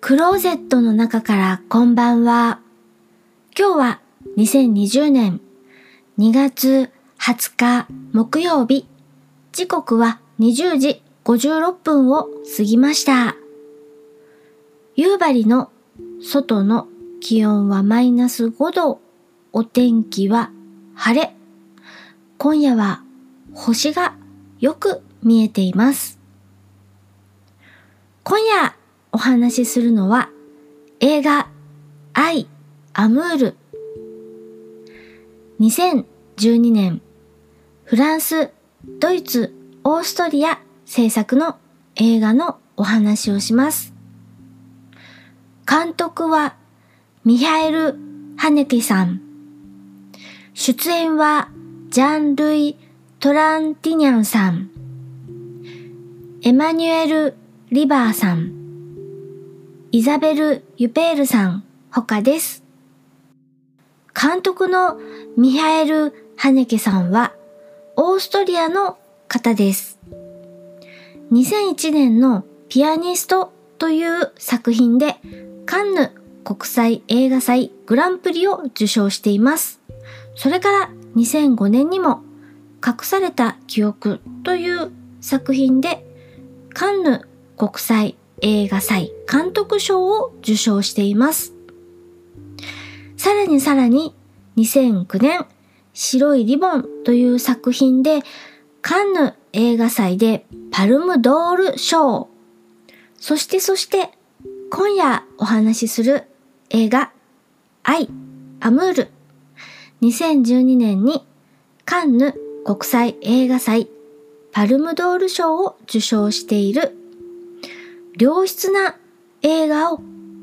クローゼットの中からこんばんは。今日は2020年2月20日木曜日。時刻は20時56分を過ぎました。夕張の外の気温はマイナス5度。お天気は晴れ。今夜は星がよく見えています。今夜お話しするのは映画愛アムール2012年フランス、ドイツ、オーストリア制作の映画のお話をします。監督はミハエル・ハネケさん。出演はジャン・ルイ・トランティニャンさん。エマニュエル・リバーさん。イザベル・ユペールさん他です。監督のミハエル・ハネケさんはオーストリアの方です。2001年のピアニストという作品でカンヌ国際映画祭グランプリを受賞しています。それから2005年にも隠された記憶という作品でカンヌ国際映画祭監督賞を受賞しています。さらにさらに2009年白いリボンという作品でカンヌ映画祭でパルムドール賞。そしてそして今夜お話しする映画愛アムール。2012年にカンヌ国際映画祭パルムドール賞を受賞している良質な映画を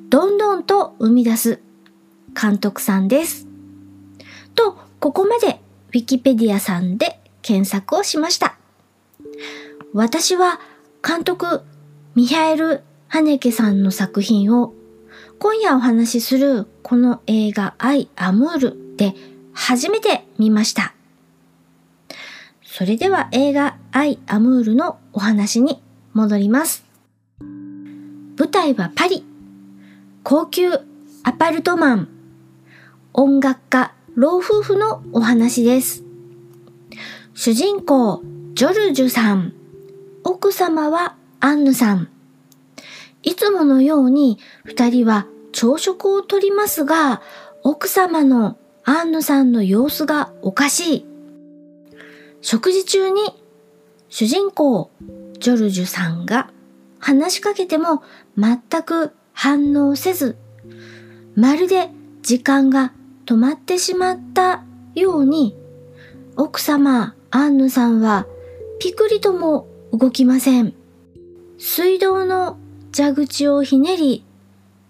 どんどんと生み出す監督さんです。と、ここまでウィキペディアさんで検索をしました。私は監督ミハエル・ハネケさんの作品を今夜お話しするこの映画愛アムールで初めて見ました。それでは映画愛アムールのお話に戻ります。舞台はパリ。高級アパルトマン。音楽家、老夫婦のお話です。主人公、ジョルジュさん。奥様はアンヌさん。いつものように二人は朝食をとりますが、奥様のアンヌさんの様子がおかしい。食事中に主人公、ジョルジュさんが話しかけても全く反応せず、まるで時間が止まってしまったように、奥様アンヌさんはピクリとも動きません。水道の蛇口をひねり、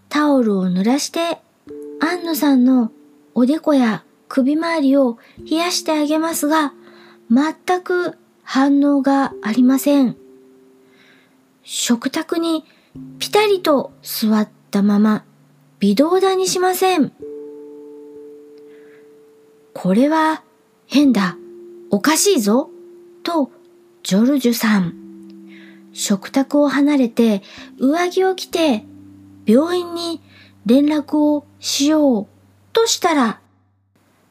タオルを濡らして、アンヌさんのおでこや首周りを冷やしてあげますが、全く反応がありません。食卓にピタリと座ったまま微動だにしません。これは変だ。おかしいぞ。と、ジョルジュさん。食卓を離れて上着を着て病院に連絡をしようとしたら、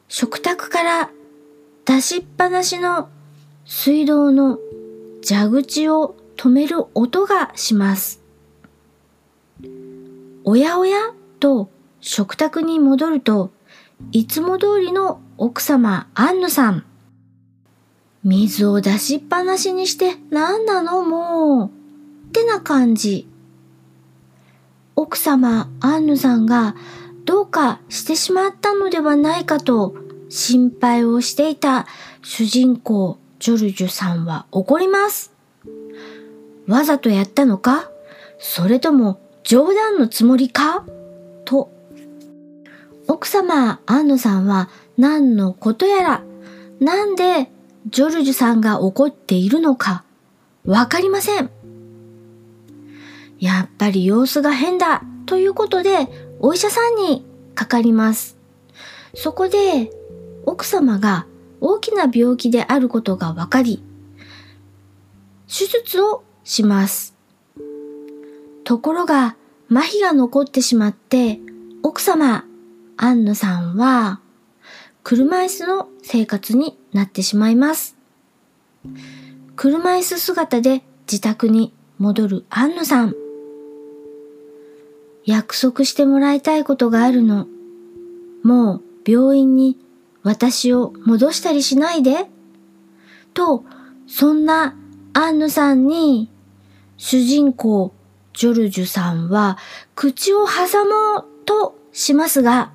食卓から出しっぱなしの水道の蛇口を止める音がします。おやおやと食卓に戻ると、いつも通りの奥様アンヌさん。水を出しっぱなしにして何なのもう。ってな感じ。奥様アンヌさんがどうかしてしまったのではないかと心配をしていた主人公ジョルジュさんは怒ります。わざとやったのか？それとも冗談のつもりか？と。奥様アンヌさんは何のことやら、なんでジョルジュさんが怒っているのか？わかりません。やっぱり様子が変だということでお医者さんにかかります。そこで奥様が大きな病気であることがわかり、手術をします。ところが麻痺が残ってしまって、奥様、アンヌさんは、車椅子の生活になってしまいます。車椅子姿で自宅に戻るアンヌさん。約束してもらいたいことがあるの。もう病院に私を戻したりしないで。と、そんなアンヌさんに、主人公ジョルジュさんは口を挟もうとしますが、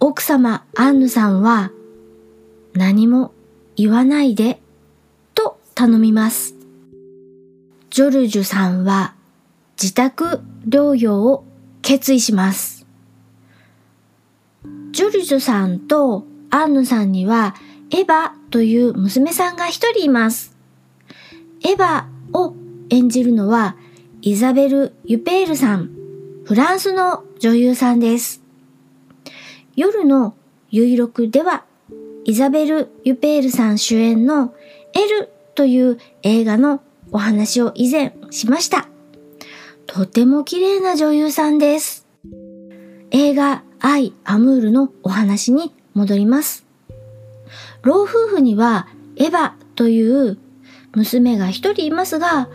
奥様アンヌさんは何も言わないでと頼みます。ジョルジュさんは自宅療養を決意します。ジョルジュさんとアンヌさんにはエヴァという娘さんが一人います。エヴァ演じるのはイザベル・ユペールさん、フランスの女優さんです。夜の有録では、イザベル・ユペールさん主演のエルという映画のお話を以前しました。とても綺麗な女優さんです。映画アイ・アムールのお話に戻ります。老夫婦にはエヴァという娘が一人いますが、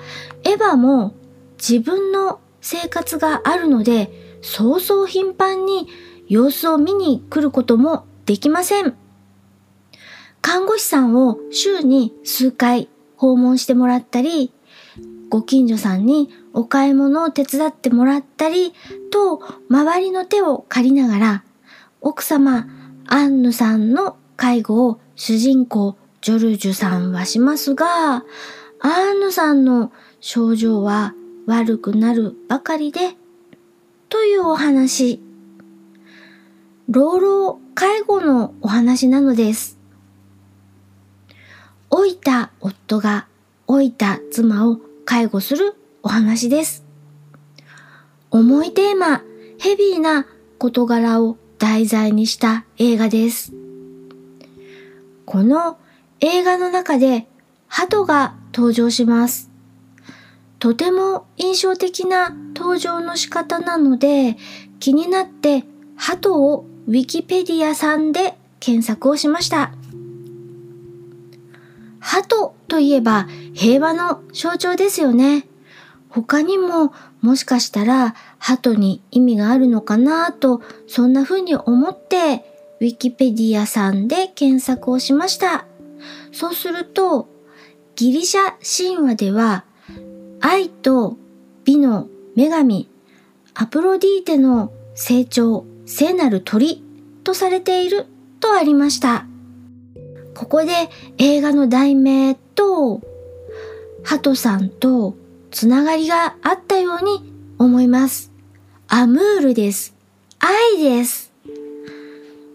エヴァも自分の生活があるので、そうそう頻繁に様子を見に来ることもできません。看護師さんを週に数回訪問してもらったり、ご近所さんにお買い物を手伝ってもらったりと、周りの手を借りながら、奥様アンヌさんの介護を主人公ジョルジュさんはしますが、アンヌさんの症状は悪くなるばかりで、というお話。老老介護のお話なのです。老いた夫が老いた妻を介護するお話です。重いテーマ、ヘビーな事柄を題材にした映画です。この映画の中で鳩が登場します。とても印象的な登場の仕方なので気になって鳩をウィキペディアさんで検索をしました。鳩といえば平和の象徴ですよね。他にももしかしたら鳩に意味があるのかなとそんな風に思ってウィキペディアさんで検索をしました。そうするとギリシャ神話では愛と美の女神アプロディーテの成長聖なる鳥とされているとありました。ここで映画の題名と、ハトさんとつながりがあったように思います。アムールです。愛です。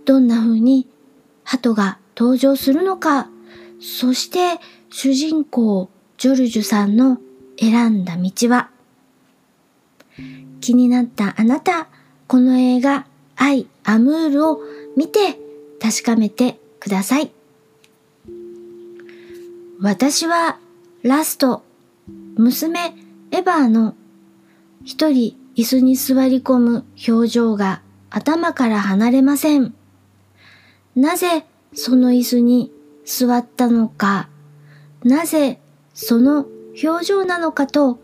どんな風にハトが登場するのか、そして主人公ジョルジュさんの選んだ道は、気になったあなた、この映画愛アムールを見て確かめてください。私はラスト、娘エヴァーの一人椅子に座り込む表情が頭から離れません。なぜその椅子に座ったのか、なぜその表情なのかと、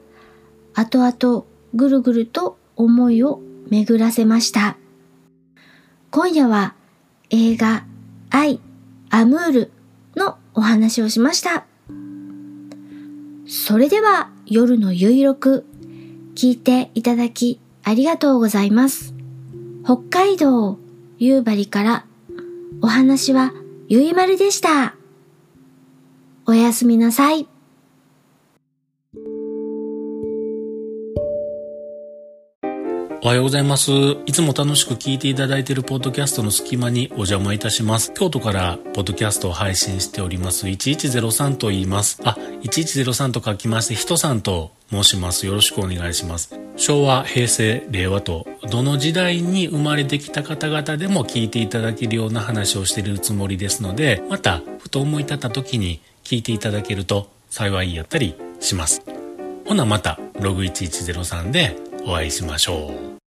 後々ぐるぐると思いを巡らせました。今夜は映画愛アムールのお話をしました。それでは夜のゆいろく聞いていただきありがとうございます。北海道夕張からお話はゆいまるでした。おやすみなさい。おはようございます。いつも楽しく聞いていただいているポッドキャストの隙間にお邪魔いたします。京都からポッドキャストを配信しております1103と言います。あ、1103と書きまして、人さんと申します。よろしくお願いします。昭和、平成、令和と、どの時代に生まれてきた方々でも聞いていただけるような話をしているつもりですので、また、ふと思い立った時に聞いていただけると幸いやったりします。ほなまた、ログ1103でお会いしましょう。